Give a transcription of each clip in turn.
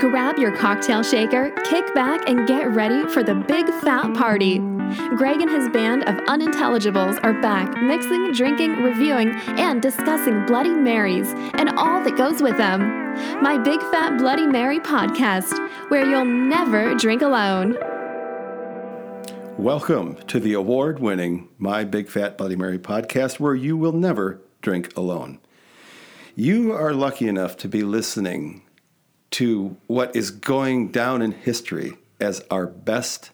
Grab your cocktail shaker, kick back, and get ready for the big fat party. Greg and his band of unintelligibles are back, mixing, drinking, reviewing, and discussing Bloody Marys and all that goes with them. My Big Fat Bloody Mary podcast, where you'll never drink alone. Welcome to the award winning My Big Fat Bloody Mary podcast, where you will never drink alone. You are lucky enough to be listening to what is going down in history as our best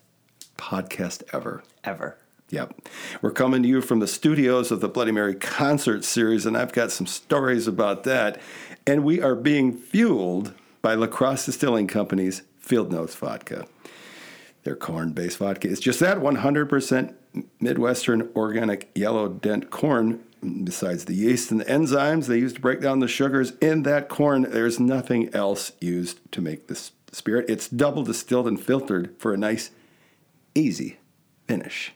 podcast ever. Ever. Yep. We're coming to you from the studios of the Bloody Mary concert series, and I've got some stories about that. And we are being fueled by La Crosse Distilling Company's Field Notes vodka. Their corn based vodka is just that 100% Midwestern organic yellow dent corn besides the yeast and the enzymes they use to break down the sugars in that corn, there's nothing else used to make this spirit. It's double distilled and filtered for a nice, easy finish.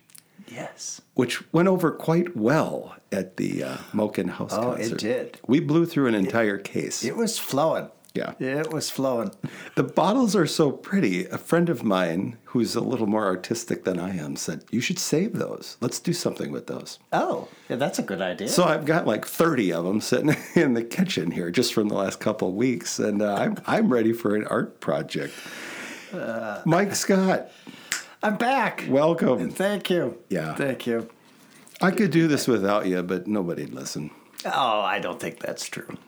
Yes. Which went over quite well at the uh, Moken House Oh, concert. it did. We blew through an entire case. It was flowing. Yeah. It was flowing. The bottles are so pretty. A friend of mine who's a little more artistic than I am said, You should save those. Let's do something with those. Oh, yeah, that's a good idea. So I've got like 30 of them sitting in the kitchen here just from the last couple of weeks, and uh, I'm, I'm ready for an art project. Mike Scott, I'm back. welcome. Thank you. Yeah. Thank you. I could do this without you, but nobody'd listen. Oh, I don't think that's true.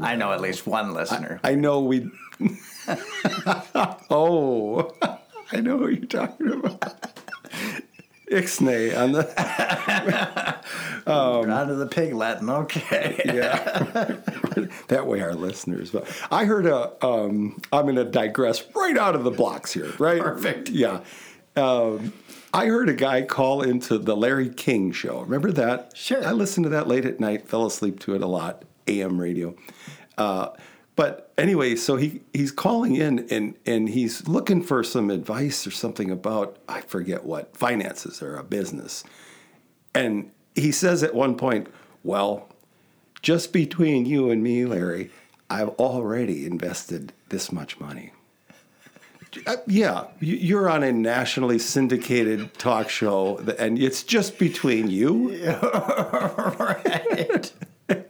I know at least one listener. I know we. oh, I know what you're talking about. Ixnay on the. Out of the pig Latin. Okay. Yeah. that way our listeners. But I heard a. Um, I'm going to digress right out of the blocks here, right? Perfect. Yeah. Um, I heard a guy call into the Larry King show. Remember that? Sure. I listened to that late at night, fell asleep to it a lot, AM radio. Uh, but anyway, so he, he's calling in and, and he's looking for some advice or something about, I forget what, finances or a business. And he says at one point, Well, just between you and me, Larry, I've already invested this much money. Uh, yeah, you- you're on a nationally syndicated talk show, and it's just between you. right.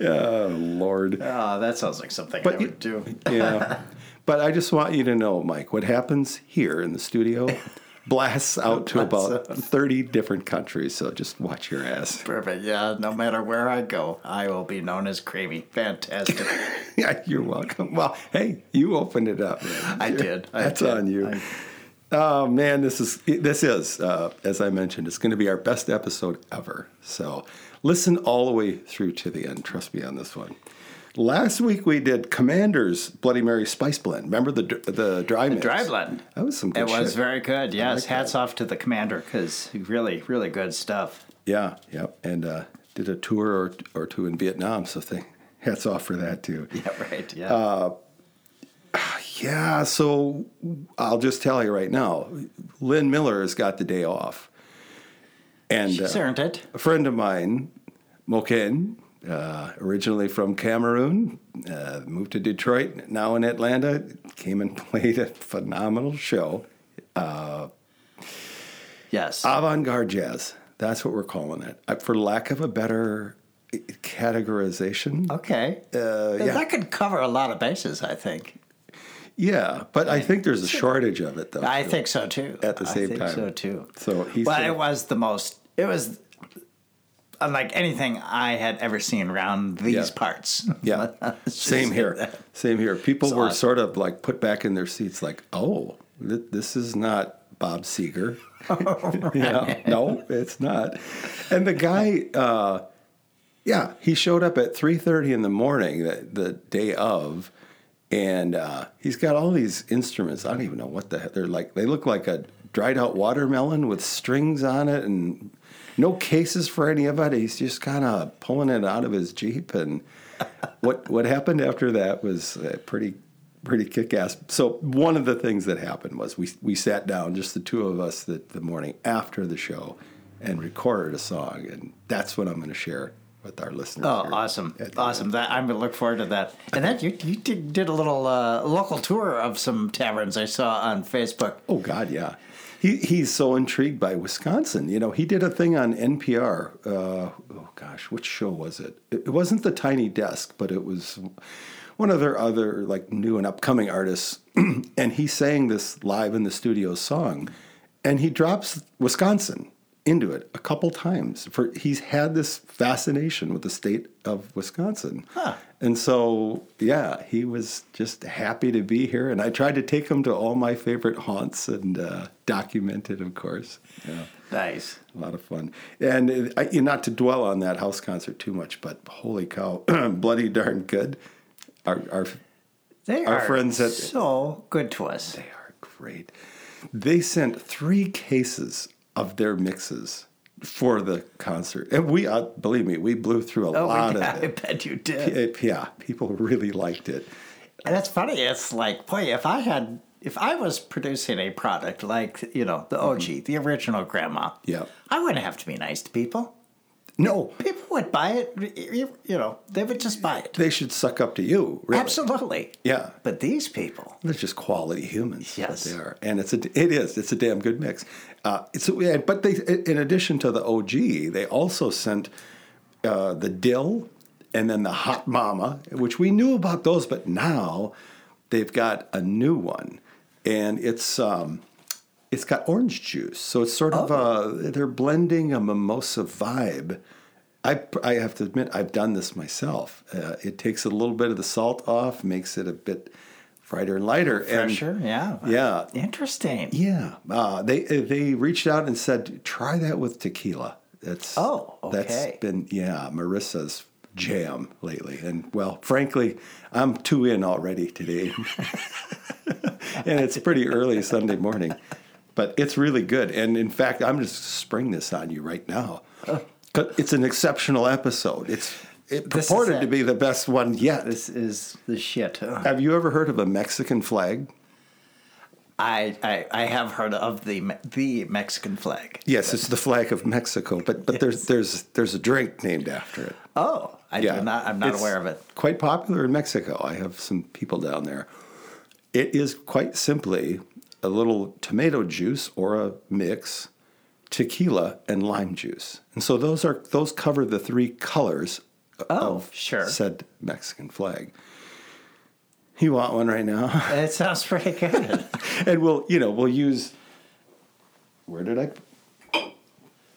Oh, Lord. Oh, that sounds like something But I you- would do. Yeah. But I just want you to know, Mike, what happens here in the studio blasts out to about 30 different countries. So just watch your ass. Perfect. Yeah, no matter where I go, I will be known as Creamy. Fantastic. Yeah, you're welcome. Well, hey, you opened it up. man. I did. I That's did. on you. I- Oh man, this is this is uh, as I mentioned, it's going to be our best episode ever. So listen all the way through to the end. Trust me on this one. Last week we did Commander's Bloody Mary Spice Blend. Remember the the dry mix? Dry blend. That was some good It was very good. Yes. like Hats off to the commander because really, really good stuff. Yeah, yep. And uh, did a tour or, or two in Vietnam. So th- hats off for that too. Yeah, right. Yeah. Uh, Yeah, so I'll just tell you right now, Lynn Miller has got the day off. And She's uh, earned it. a friend of mine, Moken, uh, originally from Cameroon, uh, moved to Detroit, now in Atlanta, came and played a phenomenal show. Yes. Avant garde jazz. That's what we're calling it. Uh, For lack of a better categorization. okay. Uh, yeah. That could cover a lot of bases, I think. Yeah, but I think there's a shortage of it, though. I too. think so too. At the same I think time. so too. So he's But it was the most. It was unlike anything I had ever seen around these Yeah. parts. Yeah, same here. that. Same here. People It's were awesome. sort of like put back in their seats, like, "Oh, th- this is not Bob Seger." yeah, no, it's not. And the guy, uh, yeah, he showed up at three thirty in the morning, the, the day of, and uh, he's got all these instruments. I don't even know what the heck they're like. They look like a dried out watermelon with strings on it and no cases for any of it. He's just kind of pulling it out of his jeep. And what what happened after that was uh, pretty pretty kick ass. So one of the things that happened was we we sat down, just the two of us, the, the morning after the show, and recorded a song, and that's what I'm going to share with our listeners. Oh, awesome! Awesome! That I'm gonna look forward to that. And then you you did, did a little uh, local tour of some taverns I saw on Facebook. Oh God, yeah. He he's so intrigued by Wisconsin. You know, he did a thing on NPR. Uh, oh gosh, which show was it? it? It wasn't the Tiny Desk, but it was one of their other like new and upcoming artists. and he sang this live in the studio song, and he drops Wisconsin into it a couple times. For he's had this fascination with the state of Wisconsin. And so, yeah, he was just happy to be here. And I tried to take him to all my favorite haunts and uh, documented, of course. Yeah, Nice. a lot of fun. And uh, I, not to dwell on that house concert too much, but holy cow, bloody darn good. Our, our, They Our are friends at- so good to us. they are great. They sent three cases of their mixes for the concert. And we, uh, believe me, we blew through a Oh, lot yeah, of it. I bet you did. It- Yeah, people really liked it. And it's funny. It's like, boy, if I had, if I was producing a product like, you know, the OG, the original grandma, Mm-hmm. Yeah. I wouldn't have to be nice to people. No, People would buy it. You you know, they would just buy it. they should suck up to you. Really. Absolutely. Yeah. But these people, They're just quality humans. Yes. they are, and it's a it is it's a damn good mix. Uh, it's yeah, but they in addition to the OG, they also sent uh, the dill and then the hot mama, which we knew about those, but now they've got a new one, and it's um, it's got orange juice, so it's sort of uh, they're blending a mimosa vibe. I, I have to admit, I've done this myself. Uh, it takes a little bit of the salt off, makes it a bit brighter and lighter. and- fresher, yeah, yeah. interesting. Yeah. Uh, they they reached out and said, try that with tequila. That's Oh, that's been yeah Marissa's jam lately, and well, frankly, I'm two in already today, and it's pretty early Sunday morning, but it's really good. And in fact, I'm just spring this on you right now. 'Cause It's an exceptional episode. It's it purported it. to be the best one yet. This is the shit. Have you ever heard of a Mexican flag? I, I I have heard of the the Mexican flag. Yes, it's the flag of Mexico, but but there's there's there's a drink named after it. Oh, I do not. I'm not It's aware of it. Quite popular in Mexico. I have some people down there. It is quite simply a little tomato juice or a mix, tequila and lime juice, and so those are those cover the three colors Oh, of sure. said Mexican flag. You want one right now? It sounds pretty good. and we'll you know we'll use where did i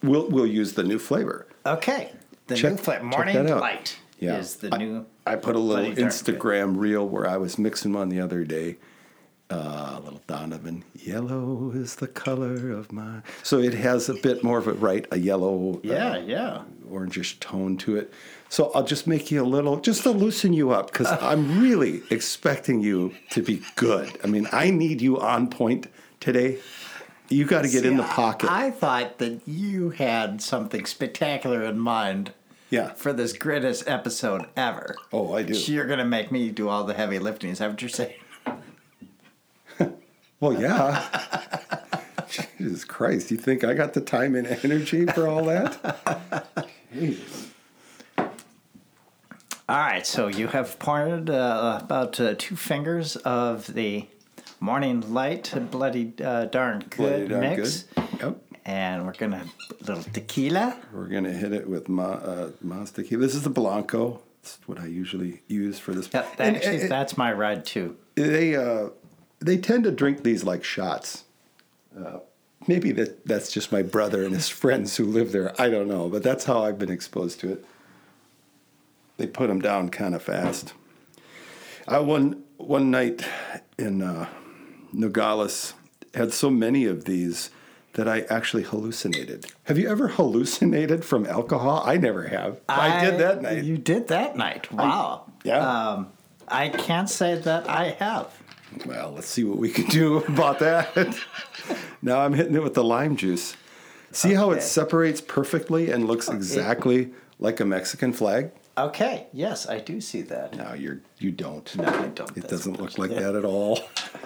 we'll we'll use the new flavor okay, the Check- new flavor, Morning. Light, Yeah. is the I- new. i put a little instagram reel where i was mixing one the other day uh, a little donovan yellow is the color of my so it has a bit more of a right a yellow Yeah, uh, yeah. orangish tone to it so i'll just make you a little just to loosen you up because i'm really expecting you to be good i mean i need you on point today you got to get in the See, I- pocket I, thought that you had something spectacular in mind yeah for this greatest episode ever. Oh, I do. You're gonna make me do all the heavy lifting. Is that what you're saying? Well yeah jesus christ you think i got the time and energy for all that Jeez. All right. So you have pointed uh, about uh, two fingers of the Morning Light Bloody uh, Darn Bloody Good darn mix, good. Yep. and we're gonna a little tequila. We're gonna hit it with Ma, uh, Mas tequila. This is the Blanco. It's what I usually use for this. Yep, that, And, actually, uh, that's my ride too. they uh, they tend to drink these like shots. Uh, maybe that that's just my brother and his friends who live there. I don't know, but that's how I've been exposed to it. They put them down kind of fast. I one one night in uh, Nogales had so many of these that I actually hallucinated. Have you ever hallucinated from alcohol? I never have. I, did that night. You did that night. Wow. yeah. Um, I can't say that I have. Well, let's see what we can do about that. now I'm hitting it with the lime juice. See how it separates perfectly and looks exactly like a Mexican flag? Okay. Yes, I do see that. No, you're you don't. No, I don't. It That's doesn't look like that at all.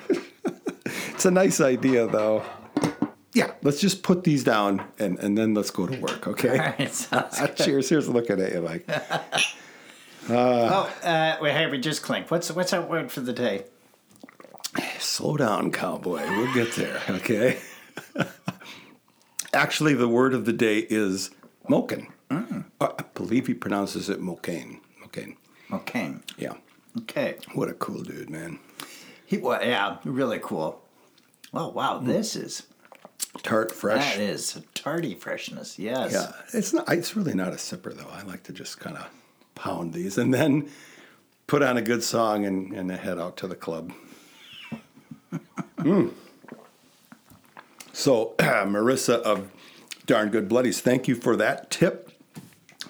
it's a nice idea though. yeah, let's just put these down and, and then let's go to work, okay? Right. Cheers. Here's looking at you like, oh, uh, wait, hey, we just clink. What's what's our word for the day? Slow down, cowboy. We'll get there, okay? Actually, the word of the day is moken. Uh, I believe he pronounces it mokane. Mokane. Okay. Yeah. Okay. What a cool dude, man. He, well, yeah, really cool. Oh wow, this is Tart, fresh. that is tardy freshness. Yes. Yeah, it's not. It's really not a sipper though. I like to just kind of pound these and then put on a good song and, and head out to the club. Mm. So, Marissa of Darn Good Bloodies, thank you for that tip.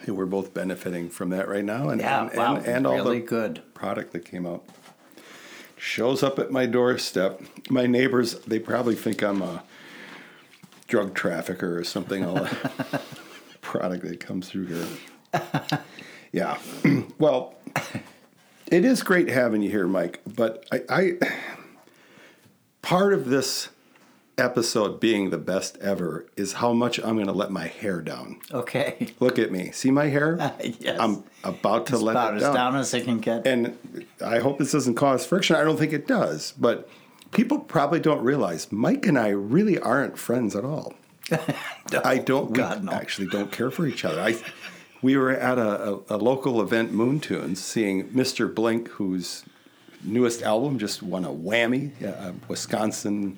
Hey, We're both benefiting from that right now, and Yeah, and, wow, and, and all really the good. product that came out shows up at my doorstep. My neighbors, they probably think I'm a drug trafficker or something. All the product that comes through here. Yeah. well, it is great having you here, Mike. But I, I part of this episode being the best ever is how much I'm going to let my hair down. Okay. Look at me. See my hair? Yes. I'm about to let About it as down. down as it can get. And I hope this doesn't cause friction. I don't think it does. But people probably don't realize Mike and I really aren't friends at all. I don't. We God, no. actually don't care for each other. I. We were at a, a, a local event, Moon Tunes, seeing Mr. Blink, whose newest album just won a WAMI, uh, Wisconsin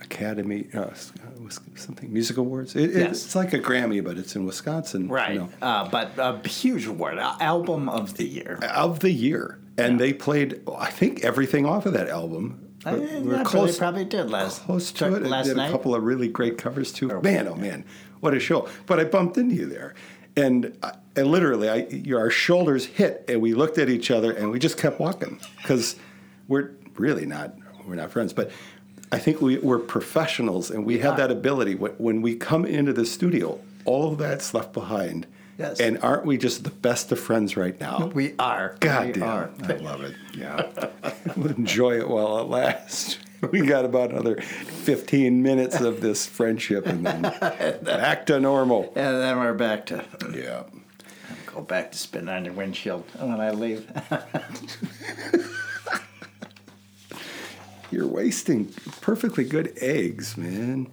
Academy, uh, something music awards. It, Yes. It's like a Grammy, but it's in Wisconsin. you right. know Uh, but a huge award. uh, Album of the year. of the year, and they played, I think, everything off of that album. Uh, We yeah, were close, they probably did last, close to it. last did night. a couple of really great covers too. Man, oh man, what a show! But I bumped into you there, and, I, and literally, I, our shoulders hit, and we looked at each other, and we just kept walking because we're really not we're not friends, but. I think we, we're professionals, and we have that ability. When, when we come into the studio, all of that's left behind. Yes. And aren't we just the best of friends right now? We are. God we damn. are. I love it. Yeah. we'll enjoy it while it lasts. We got about another 15 minutes of this friendship and then back to normal. And then we're back to Yeah. Go back to spitting on your windshield when I leave. You're wasting perfectly good eggs, man.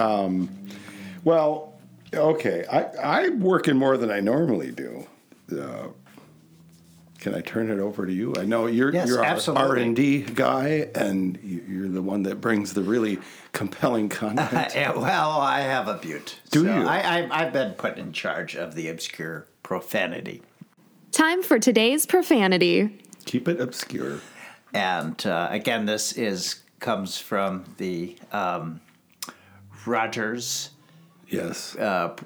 um, well, okay. I, I'm working more than I normally do. Uh, can I turn it over to you? I know you're Yes, you're our. R and D guy, and you- you're the one that brings the really compelling content. Yeah, well, I have a butte. Do So you? I, I, I've been put in charge of the obscure profanity. Time for today's profanity. Keep it obscure. And uh, again, this is comes from the um, Rogers Yes, uh,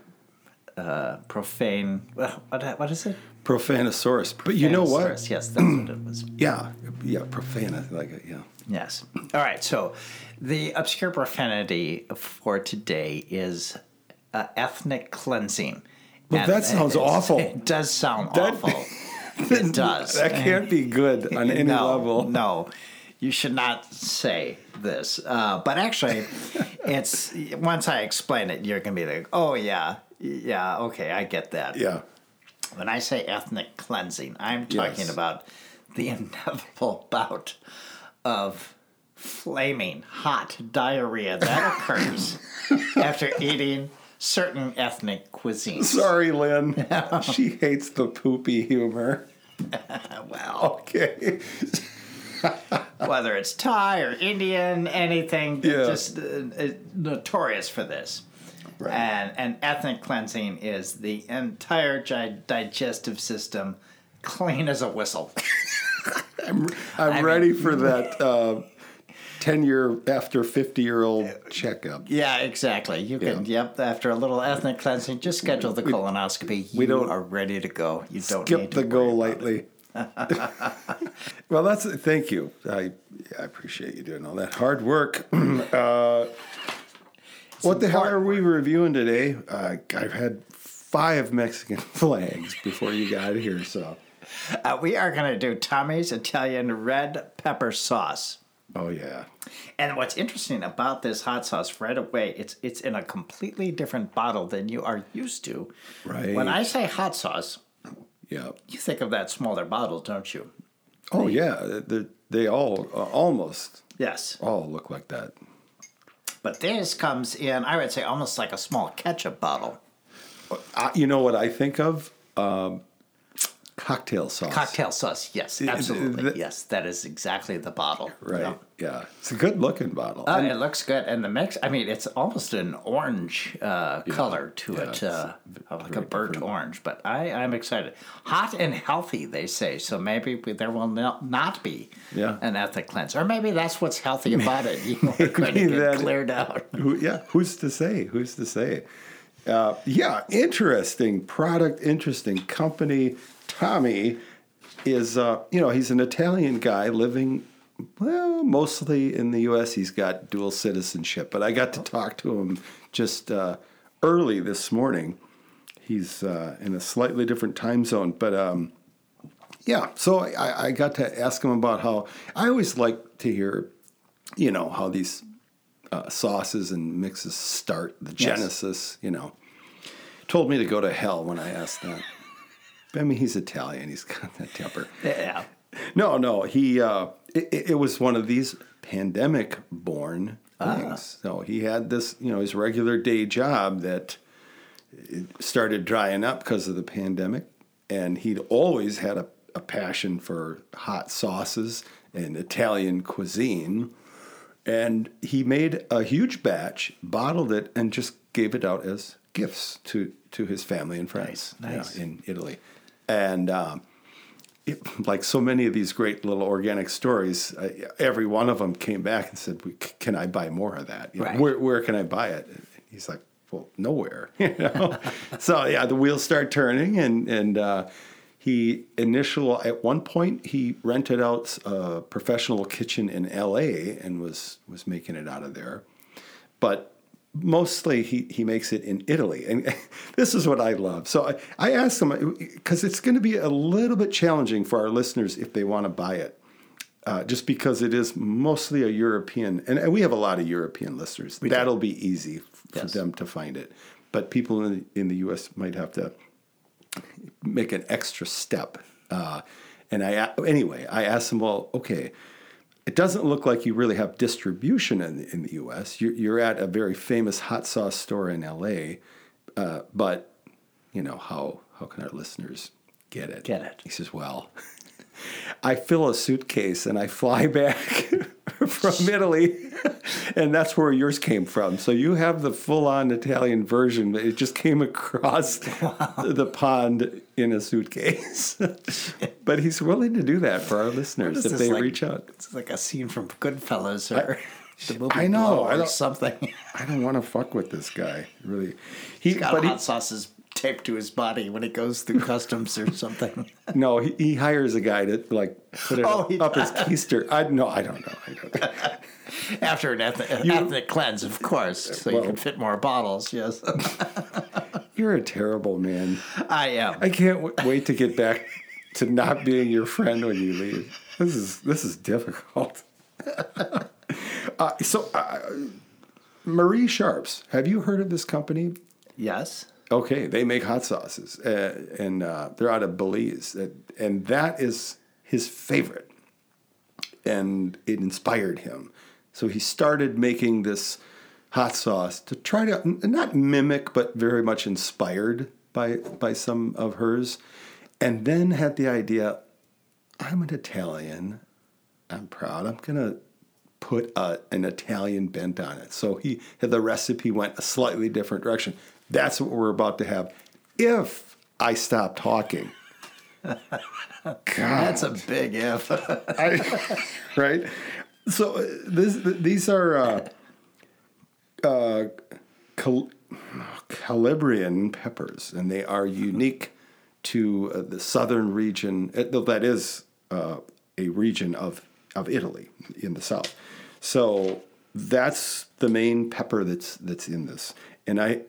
profane. What, what is it? Profanisaurus. But you know what? Yes, that's what it was. Yeah, yeah, profana. Like, it, yeah. Yes. All right. So the obscure profanity for today is uh, ethnic cleansing. Well, And that sounds awful. It does sound That- awful. it does. That can't be good on any no, level. No, you should not say this. Uh, but actually, it's once I explain it, you're gonna be like, "Oh yeah, yeah, okay, I get that." Yeah. When I say ethnic cleansing, I'm talking Yes. about the inevitable bout of flaming hot diarrhea that occurs after eating certain ethnic cuisines. Sorry, Lynn. she hates the poopy humor. Well, Okay. whether it's Thai or Indian, anything, Yeah. just uh, uh, notorious for this. Right. And and ethnic cleansing is the entire gi- digestive system clean as a whistle. I'm, I'm I ready for that uh, 10 year after 50 year old checkup. yeah, exactly. You can. Yep. After a little ethnic cleansing, just schedule the colonoscopy. You we don't- are ready to go. You don't Skip the to go worry about it. lightly. well, that's thank you. I, I appreciate you doing all that hard work. uh, what the hell are we reviewing today? Uh, I've had five Mexican flags before you got here, so Uh, we are going to do Tommy's Italian red pepper sauce. Oh yeah. And what's interesting about this hot sauce right away, it's it's in a completely different bottle than you are used to. Right. When I say hot sauce, Yeah. you think of that smaller bottle, don't you? Oh yeah. They, they all uh, almost Yes. all look like that. But this comes in, I would say, almost like a small ketchup bottle. Uh, you know what I think of? Um, cocktail sauce. Cocktail sauce, yes, it- absolutely. yes, that is exactly the bottle. Right. Yeah. Yeah. It's a good looking bottle. Uh, And- it looks good, and the mix. I mean, it's almost an orange uh, color to yeah, it, uh, like a burnt different. orange. But I, I'm excited. Hot and healthy, they say. So maybe there will no, not be Yeah. an ethnic cleanse, or maybe that's what's healthy about it. You are going to get cleared out. Who, yeah, who's to say? Who's to say? Uh, yeah, interesting product, interesting company. Tommy is, uh, you know, he's an Italian guy living, well, mostly in the U.S. He's got dual citizenship, but I got to talk to him just uh, early this morning. He's uh, in a slightly different time zone, but um, yeah. So I, I got to ask him about how I always like to hear, you know, how these uh, sauces and mixes start, the Yes. genesis, you know. Told me to go to hell when I asked that. I mean, he's Italian. He's got that temper. Yeah. No, no. He uh, it, it was one of these pandemic born things. So he had this, you know, his regular day job that started drying up because of the pandemic, and he'd always had a, a passion for hot sauces and Italian cuisine. And he made a huge batch, bottled it, and just gave it out as gifts to to his family and friends Nice, nice. in Italy. And um, it, like so many of these great little organic stories, uh, every one of them came back and said, "Can I buy more of that? You know, Right. where where can I buy it?" And he's like, "Well, nowhere." You know. so yeah, the wheels start turning, and and uh, he initial at one point he rented out a professional kitchen in L.A. and was was making it out of there, but mostly he, he makes it in Italy. And this is what I love. So I, I asked him, because it's going to be a little bit challenging for our listeners if they want to buy it, uh, just because it is mostly a European, and, we have a lot of European listeners. That'll be easy for Yes. them to find it. But people in the, in the U.S. might have to make an extra step. Uh, and I anyway, I asked him, well, okay, it doesn't look like you really have distribution in the, in the U.S. You're, you're at a very famous hot sauce store in L.A., uh, but you know how how can our listeners get it? Get it. He says, well. I fill a suitcase and I fly back from Italy, and that's where yours came from. So you have the full-on Italian version. but It just came across the pond in a suitcase. but he's willing to do that for our listeners if they like- reach out. It's like a scene from Goodfellas or the movie I know, Blow I or something. I don't want to fuck with this guy. Really, he Got but he, hot sauces taped to his body when it goes through customs or something. no, he, he hires a guy to like put it Oh, up, up his keister. I no, I don't know. I don't know. After an ethnic, ethnic cleanse, of course, so you can fit more bottles. Yes, You're a terrible man. I am. I can't w- wait to get back to not being your friend when you leave. This is this is difficult. uh, so, uh, Marie Sharps, have you heard of this company? Yes. Okay, they make hot sauces, uh, and uh, they're out of Belize, uh, and that is his favorite, and it inspired him. So he started making this hot sauce to try to not mimic, but very much inspired by by some of hers, and then had the idea: I'm an Italian. I'm proud. I'm gonna put a, an Italian bent on it. So he the recipe went a slightly different direction. That's what we're about to have. If I stop talking, God, That's a big if. I, right? So uh, this these are uh, uh, Cal- Calabrian peppers, and they are unique to uh, the southern region. uh, though That is uh, a region of of Italy in the south. So that's the main pepper that's that's in this, and I.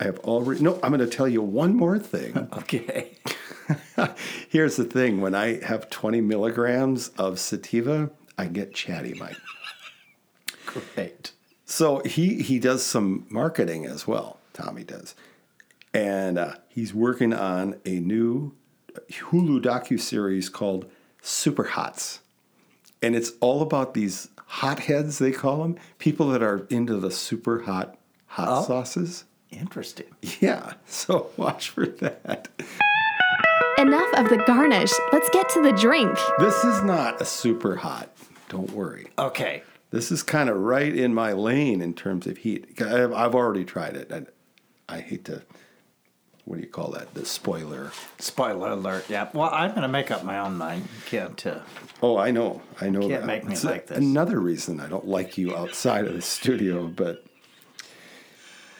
I have already no. I'm going to tell you one more thing. okay. Here's the thing: when I have 20 milligrams of sativa, I get chatty, Mike. Great. So he he does some marketing as well. Tommy does, and uh, he's working on a new Hulu docu series called Super Hots, and it's all about these hotheads they call them, people that are into the super hot hot Oh. sauces. Interesting. Yeah, so watch for that. Enough of the garnish. Let's get to the drink. This is not a super hot. Don't worry. Okay. This is kind of right in my lane in terms of heat. I've I've already tried it. and I hate to, what do you call that? The spoiler. Spoiler alert. Yeah. Well, I'm going to make up my own mind. Can't. Uh, Oh, I know. I know Can't that. make me It's like this. Another reason I don't like you outside of the studio, but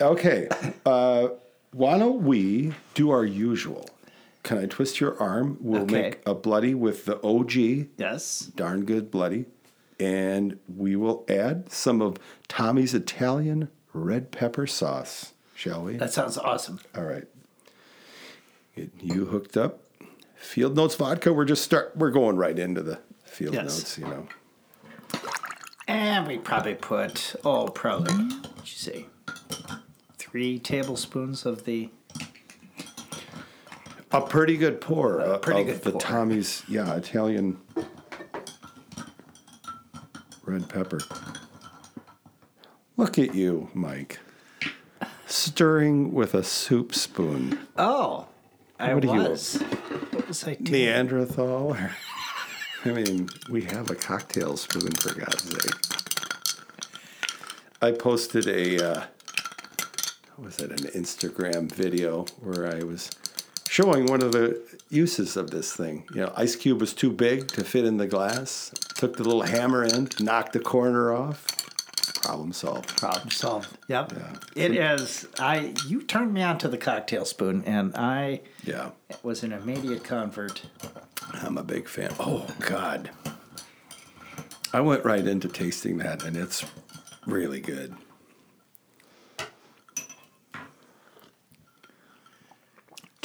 okay. Uh, why don't we do our usual? Can I twist your arm? We'll Okay. make a bloody with the OG, yes. darn good bloody, and we will add some of Tommy's Italian red pepper sauce, shall we? That sounds awesome. All right. Get you hooked up. Field Notes vodka. We're just start. We're going right into the Field Yes. Notes. You know. And we probably put, oh, probably, what'd you say? Three tablespoons of the. A pretty good pour. uh, pretty of good the pour. Tommy's. Yeah, Italian red pepper. Look at you, Mike. Stirring with a soup spoon. Oh, I What are you- was. What was I doing? Neanderthal. or- I mean, we have a cocktail spoon for God's sake. I posted a uh, was it an Instagram video where I was showing one of the uses of this thing. You know, ice cube was too big to fit in the glass. Took the little hammer end, knocked the corner off. Problem solved. Problem solved. Yep. Yeah. It is. I. You turned me on to the cocktail spoon, and I Yeah, was an immediate convert. I'm a big fan. Oh God, I went right into tasting that, and it's really good.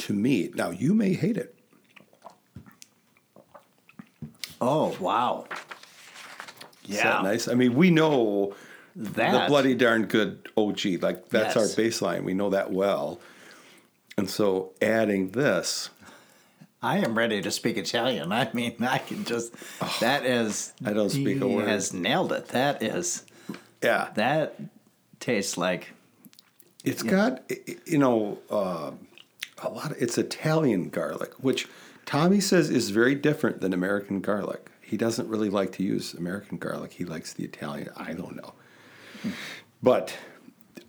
To me, now you may hate it. Oh wow. Is Yeah. that nice? I mean, we know That the bloody darn good OG. Like that's Yes. our baseline. We know that well. And so adding this, I am ready to speak Italian. I mean, I can just. that is. I don't speak a he word. Has nailed it. That is. yeah, That tastes like. It's got you know uh, a lot. Of, it's Italian garlic, which Tommy says is very different than American garlic. He doesn't really like to use American garlic. He likes the Italian. I don't know, but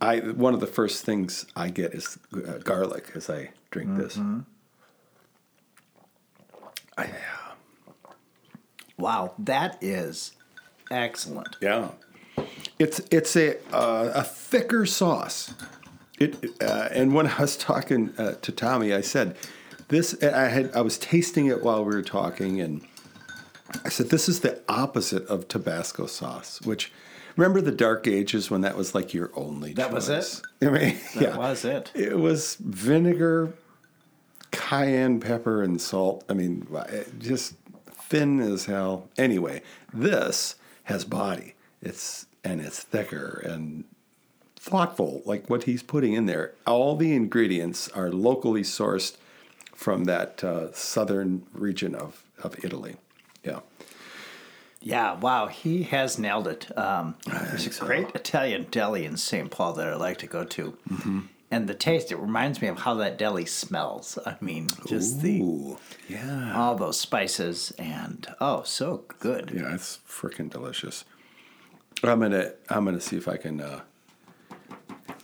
I one of the first things I get is uh, garlic as I drink this. I, Wow, that is excellent. Yeah, it's it's a uh, a thicker sauce. It uh, and when I was talking uh, to Tommy, I said this. I had I was tasting it while we were talking, and I said this is the opposite of Tabasco sauce. Which remember the dark ages when that was like your only. That was it? I mean, That yeah, was it. it was vinegar, cayenne pepper, and salt. I mean, just thin as hell. Anyway, this has body. It's and it's thicker and thoughtful, like what he's putting in there. All the ingredients are locally sourced from that uh, southern region of of Italy. Yeah. Yeah, wow, he has nailed it. Um, there's a so. great Italian deli in St. Paul that I like to go to. And the taste, it reminds me of how that deli smells. I mean, just the yeah. all those spices and oh, so good. Yeah, it's freaking delicious. I'm gonna I'm gonna see if I can uh,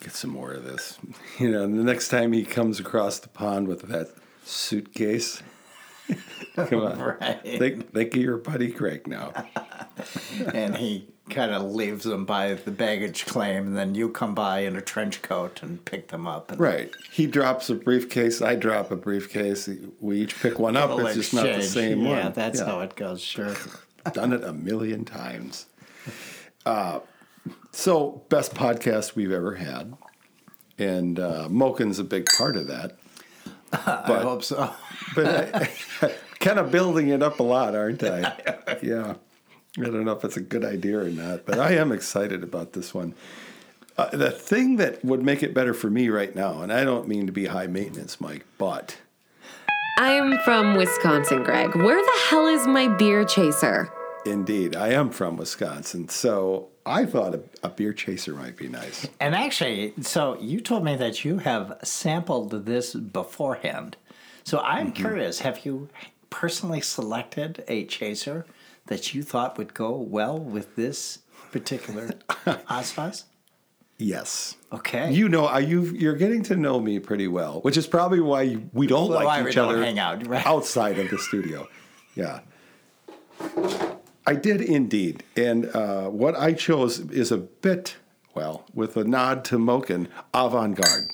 get some more of this. You know, the next time he comes across the pond with that suitcase, come on, Right. think think of your buddy Craig now. and he kind of leaves them by the baggage claim, and then you come by in a trench coat and pick them up. And Right. He drops a briefcase. I drop a briefcase. We each pick one up. It's just not the same one. Yeah, that's how it goes. Sure. done it a million times. Uh, so, best podcast we've ever had. And uh, Moken's a big part of that. But, I hope so. But I, kind of building it up a lot, aren't I? Yeah. I don't know if it's a good idea or not, but I am excited about this one. Uh, the thing that would make it better for me right now, and I don't mean to be high maintenance, Mike, but I'm from Wisconsin, Greg. Where the hell is my beer chaser? indeed, I am from Wisconsin, so I thought a, a beer chaser might be nice. And actually, so you told me that you have sampled this beforehand. So I'm mm-hmm. curious, have you personally selected a chaser that you thought would go well with this particular Ozfaz? Yes. Okay. You know, are you you're getting to know me pretty well, which is probably why we don't Well, like each other hang out, right? outside of the studio. Yeah. I did indeed. And uh, what I chose is a bit, well, with a nod to Moken, avant garde.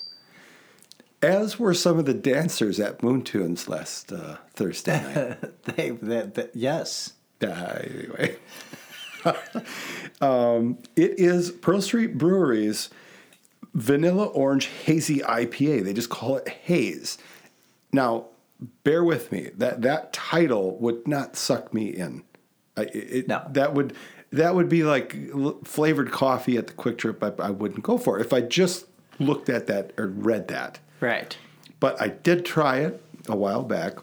As were some of the dancers at Moon Tunes last uh, Thursday night. they, that, that, yes. Uh, anyway, um, it is Pearl Street Brewery's Vanilla Orange Hazy IPA. They just call it Haze. Now, bear with me. That that title would not suck me in. I, it, No. that would that would be like flavored coffee at the Kwik Trip. I, I wouldn't go for it if I just looked at that or read that. Right. But I did try it a while back.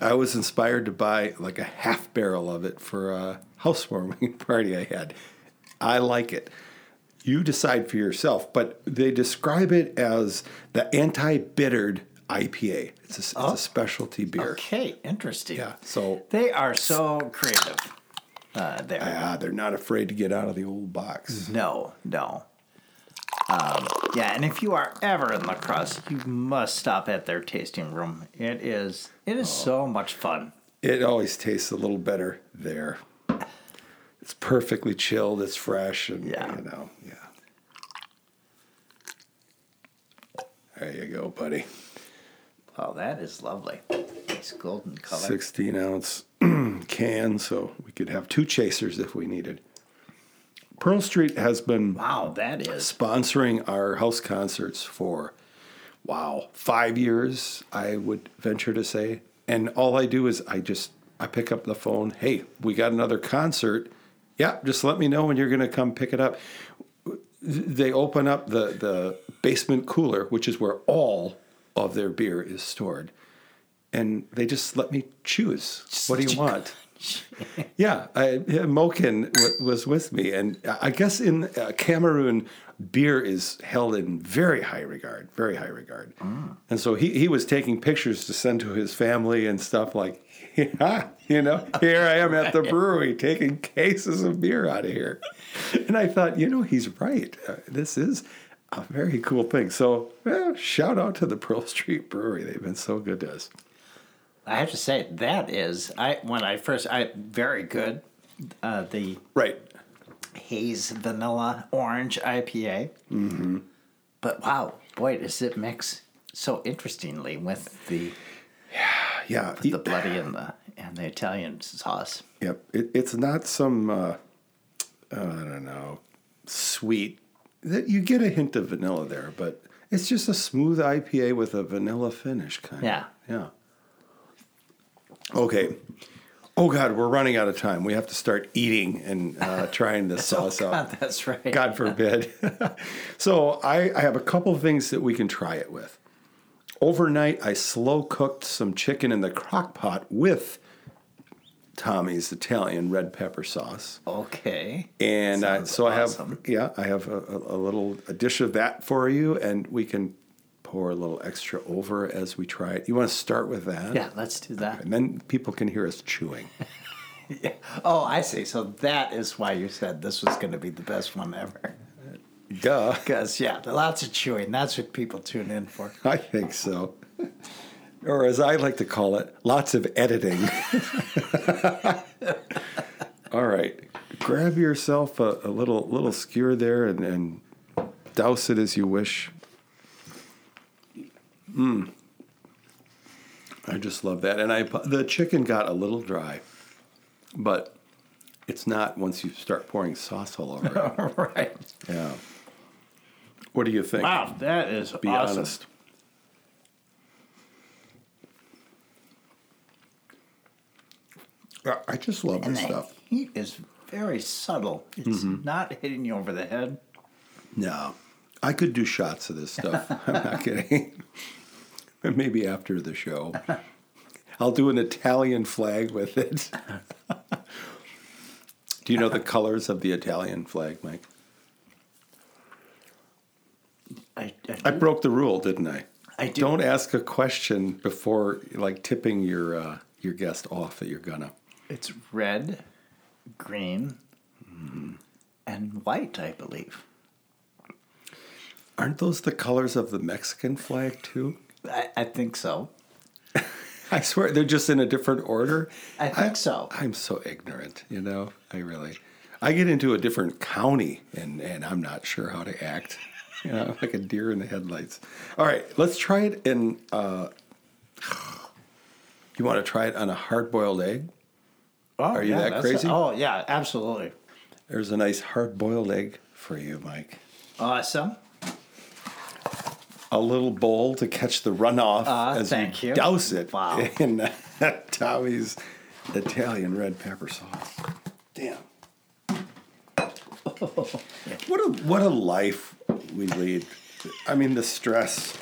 I was inspired to buy like a half barrel of it for a housewarming party I had. I like it. You decide for yourself, but they describe it as the anti-bittered IPA. It's a, it's a specialty beer. Okay, interesting. Yeah, so- they are so creative. Uh, there. Ah, they're not afraid to get out of the old box. No, no. Um, yeah, and if you are ever in La Crosse, you must stop at their tasting room. It is it is so much fun. It always tastes a little better there. It's perfectly chilled. It's fresh, and Yeah. you know, yeah. There you go, buddy. Oh, that is lovely. It's golden color. 16 ounce can, so we could have two chasers if we needed. Pearl Street has been Wow, that is. sponsoring our house concerts for, wow, five years, I would venture to say. And all I do is I just, I pick up the phone. Hey, we got another concert. Yeah, just let me know when you're going to come pick it up. They open up the, the basement cooler, which is where all of their beer is stored. And they just let me choose. what do you want? Yeah, I, yeah, Moken w- was with me, and I guess in uh, Cameroon, beer is held in very high regard, very high regard. And so he, he was taking pictures to send to his family and stuff like, yeah, you know, here I am at the brewery taking cases of beer out of here. And I thought, you know, he's right. Uh, this is a very cool thing. So, well, shout out to the Pearl Street Brewery. They've been so good to us. I have to say that is I when I first I very good. Uh, the Right. haze vanilla orange IPA. Mm-hmm. But wow, boy, does it mix so interestingly with the Yeah. the bloody and the and the Italian sauce. Yep, it, it's not some uh, I don't know sweet. That you get a hint of vanilla there, but it's just a smooth IPA with a vanilla finish, kind Yeah. of. Yeah. Yeah. Okay. Oh God, we're running out of time. We have to start eating and uh, trying the sauce oh, out. That's right. God forbid. so I, I have a couple things that we can try it with. Overnight, I slow cooked some chicken in the crock pot with Tommy's Italian red pepper sauce. Okay. And I, so I have, yeah, I have a, a, little a dish of that for you, and we can pour a little extra over as we try it. You want to start with that? Yeah, let's do that. And then people can hear us chewing. Oh, I see. So that is why you said this was going to be the best one ever. Duh. Because yeah, lots of chewing. That's what people tune in for. I think so. Or as I like to call it, lots of editing. All right. Grab yourself a, a little little skewer there and, and douse it as you wish. Mmm. I just love that. And I the chicken got a little dry, but it's not once you start pouring sauce all over it. right. Yeah. What do you think? Wow, that is Be awesome. honest. I just love And this the stuff. heat is very subtle. It's Mm-hmm. not hitting you over the head. No, I could do shots of this stuff. I'm not kidding. Maybe after the show, I'll do an Italian flag with it. do you know the colors of the Italian flag, Mike? I, I, I broke the rule, didn't I? I do. Don't ask a question before, like tipping your uh, your guest off that you're gonna. It's red, green, Mm-hmm. and white, I believe. Aren't those the colors of the Mexican flag too? I, I think so. I swear they're just in a different order. I think so. I'm so ignorant, you know. I really, I get into a different county and and I'm not sure how to act. You know, like a deer in the headlights. All right, let's try it in. Uh, you want to try it on a hard-boiled egg? Oh, Are you that that's crazy? oh, yeah, absolutely. There's a nice hard-boiled egg for you, Mike. Awesome. A little bowl to catch the runoff Ah, as thank you. douse it Wow. in uh, Tommy's Italian red pepper sauce. Damn. What a what a life we lead. I mean the stress.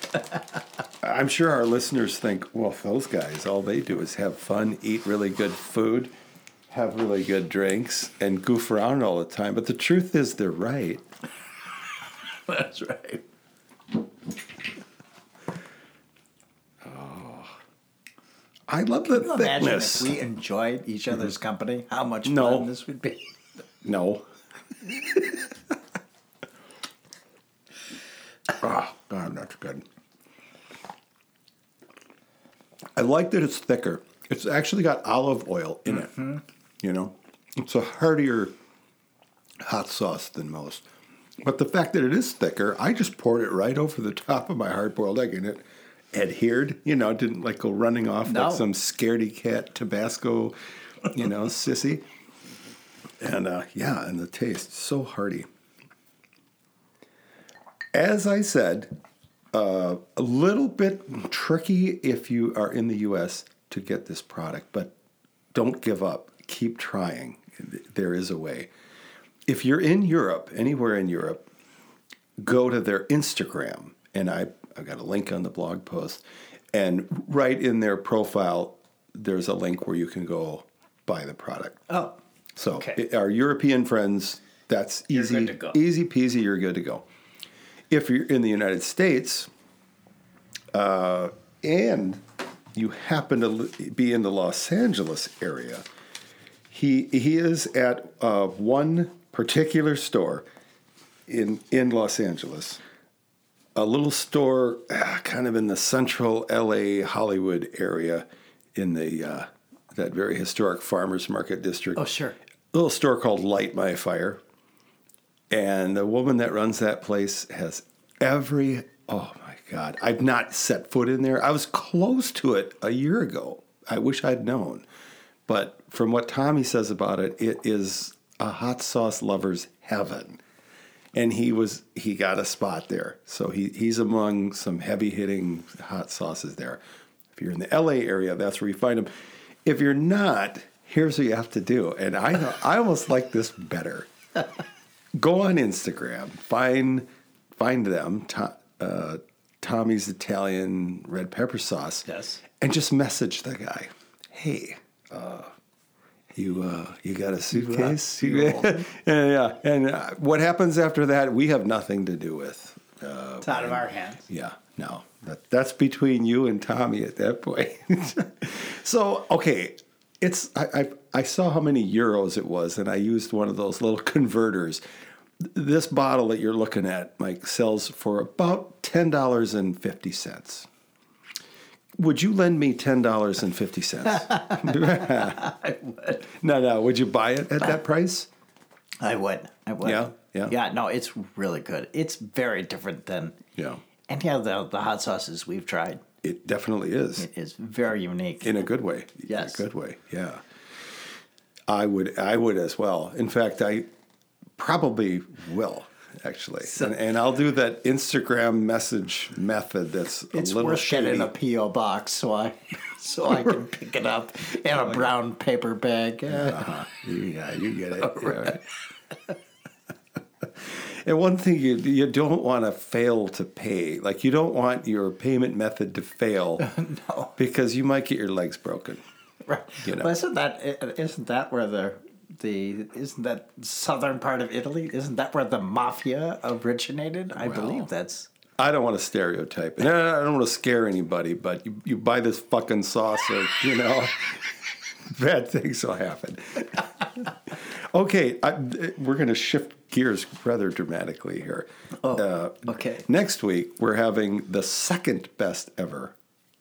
I'm sure our listeners think, well, those guys, all they do is have fun, eat really good food, have really good drinks, and goof around all the time. But the truth is, they're right. That's right. Oh. I love the Can you imagine thickness. if we enjoyed each other's company? How much No. fun this would be. No. Ah, darn, that's good. I like that it's thicker. It's actually got olive oil in it. You know, it's a heartier hot sauce than most. But the fact that it is thicker, I just poured it right over the top of my hard boiled egg and it adhered, you know, didn't like go running off No. like some scaredy cat Tabasco, you know, sissy. And uh, yeah, and the taste so hearty. As I said, uh, a little bit tricky if you are in the U.S. to get this product, but don't give up. Keep trying. There is a way. If you're in Europe, anywhere in Europe, go to their Instagram, and I I got a link on the blog post, and right in their profile, there's a link where you can go buy the product. Oh, So Okay. our European friends, that's easy, good to go. easy peasy. You're good to go. If you're in the United States, uh, and you happen to be in the Los Angeles area, he he is at uh, one particular store in in Los Angeles, a little store ah, kind of in the central LA Hollywood area, in the uh, that very historic farmers market district oh, sure. little store called Light My Fire. And the woman that runs that place has every, oh my God, I've not set foot in there. I was close to it a year ago. I wish I'd known. But from what Tommy says about it, it is a hot sauce lover's heaven. And he was he got a spot there. So he, he's among some heavy hitting hot sauces there. If you're in the LA area, that's where you find them. If you're not, here's what you have to do. And I I almost like this better. Go on Instagram, find find them, to, uh, Tommy's Italian red pepper sauce. Yes. And just message the guy. Hey, uh, you uh, you got a suitcase? you You- yeah, yeah. And uh, what happens after that, we have nothing to do with. Uh, It's out of our hands. yeah, no, that that's between you and Tommy at that point. so okay, it's I, I I saw how many euros it was, and I used one of those little converters. This bottle that you're looking at, Mike, sells for about ten dollars and fifty cents. Would you lend me ten dollars and fifty cents? I would. no, no. Would you buy it at that price? I would. I would. Yeah, yeah. Yeah, no, it's really good. It's very different than Yeah, any of the, the hot sauces we've tried. it definitely is. It is very unique. in a good way. Yes. in a good way. Yeah, I would. I would as well. In fact, I probably will. Actually, and, and I'll do that Instagram message method. That's It's a little worth shady. getting a PO box so I so I can pick it up in a brown paper bag. Yeah. Uh-huh. You, yeah, you get it. Yeah, right. and one thing you you don't want to fail to pay. Like you don't want your payment method to fail No. because you might get your legs broken. Right. You know. Well, isn't that isn't that where the the isn't that southern part of Italy? Isn't that where the mafia originated? I believe that's I don't want to stereotype, and I don't want to scare anybody. But you, you buy this fucking saucer, you know, bad things will happen. okay, I, we're going to shift gears rather dramatically here. Oh, uh, okay. Next week we're having the second best ever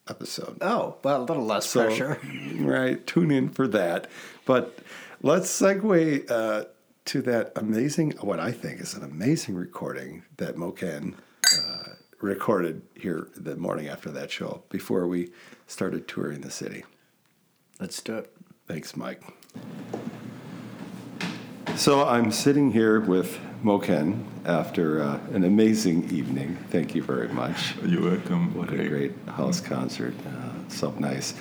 episode. oh well, a little less So, pressure. right, tune in for that. But let's segue uh, to that amazing, what I think is an amazing recording that Moken uh, recorded here the morning after that show before we started touring the city. Let's do it. Thanks, Mike. So I'm sitting here with Moken after uh, an amazing evening. Thank you very much. You're welcome. What a great house concert. Uh, so nice.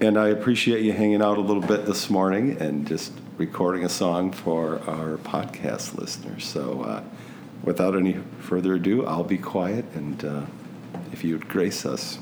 And I appreciate you hanging out a little bit this morning and just recording a song for our podcast listeners. So, uh, without any further ado, I'll be quiet and uh, if you would grace us.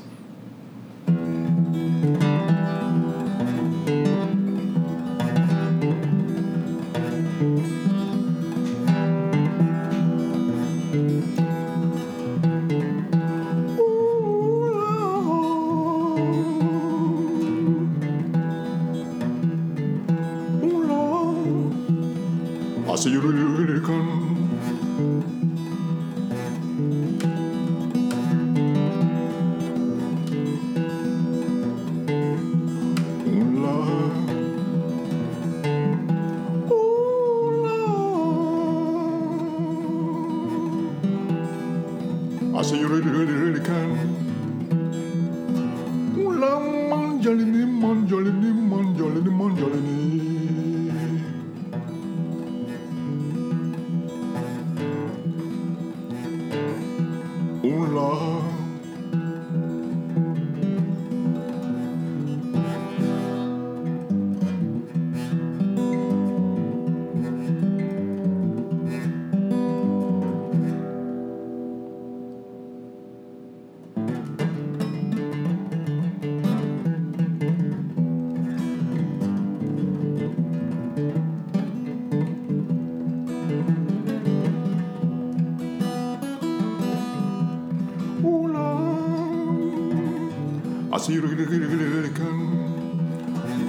I see.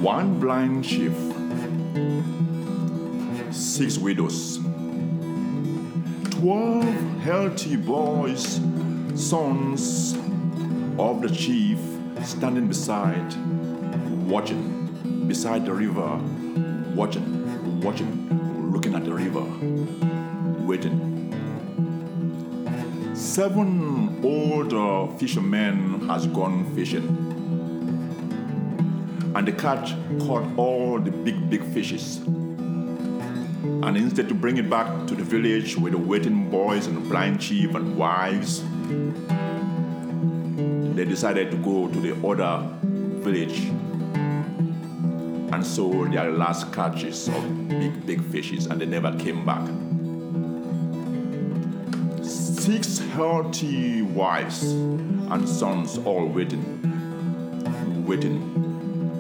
One blind chief, six widows, twelve healthy boys, sons of the chief, standing beside, watching, beside the river, watching, watching, looking at the river, waiting. Seven older uh, fishermen has gone fishing. And the catch caught all the big, big fishes. And instead to bring it back to the village with the waiting boys and the blind chief and wives, they decided to go to the other village and sold their last catches of big, big fishes, and they never came back six healthy wives and sons all waiting, waiting.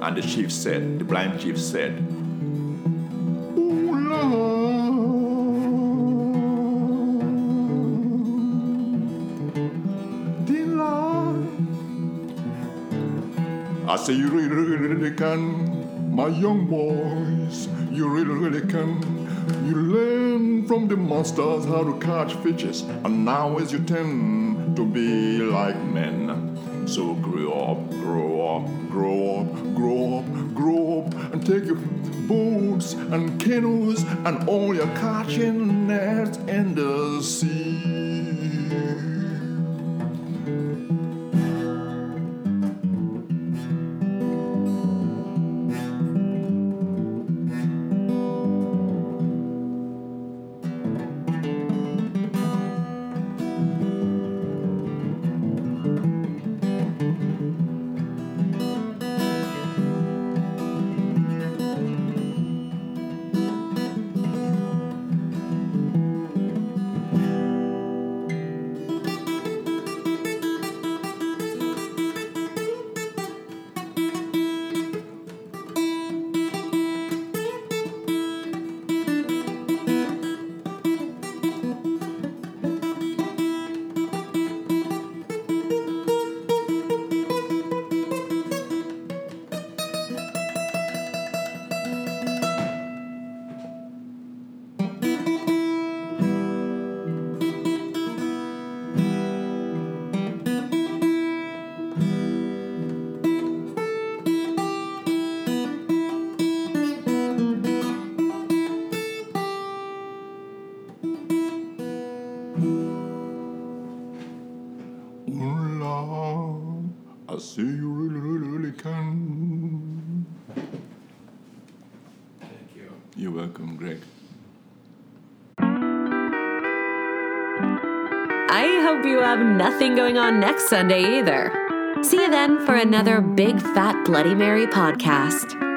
And the chief said, the blind chief said, Ooh, Lord, Lord. I say you really, really, really can, my young boys. You really, really can. You learn from the monsters how to catch fishes, and now is your turn to be like men. So grow up, grow up, grow up, grow up, grow up, and take your boats and canoes and all your catching nets in the sea. You have nothing going on next Sunday either. See you then for another Big Fat Bloody Mary podcast.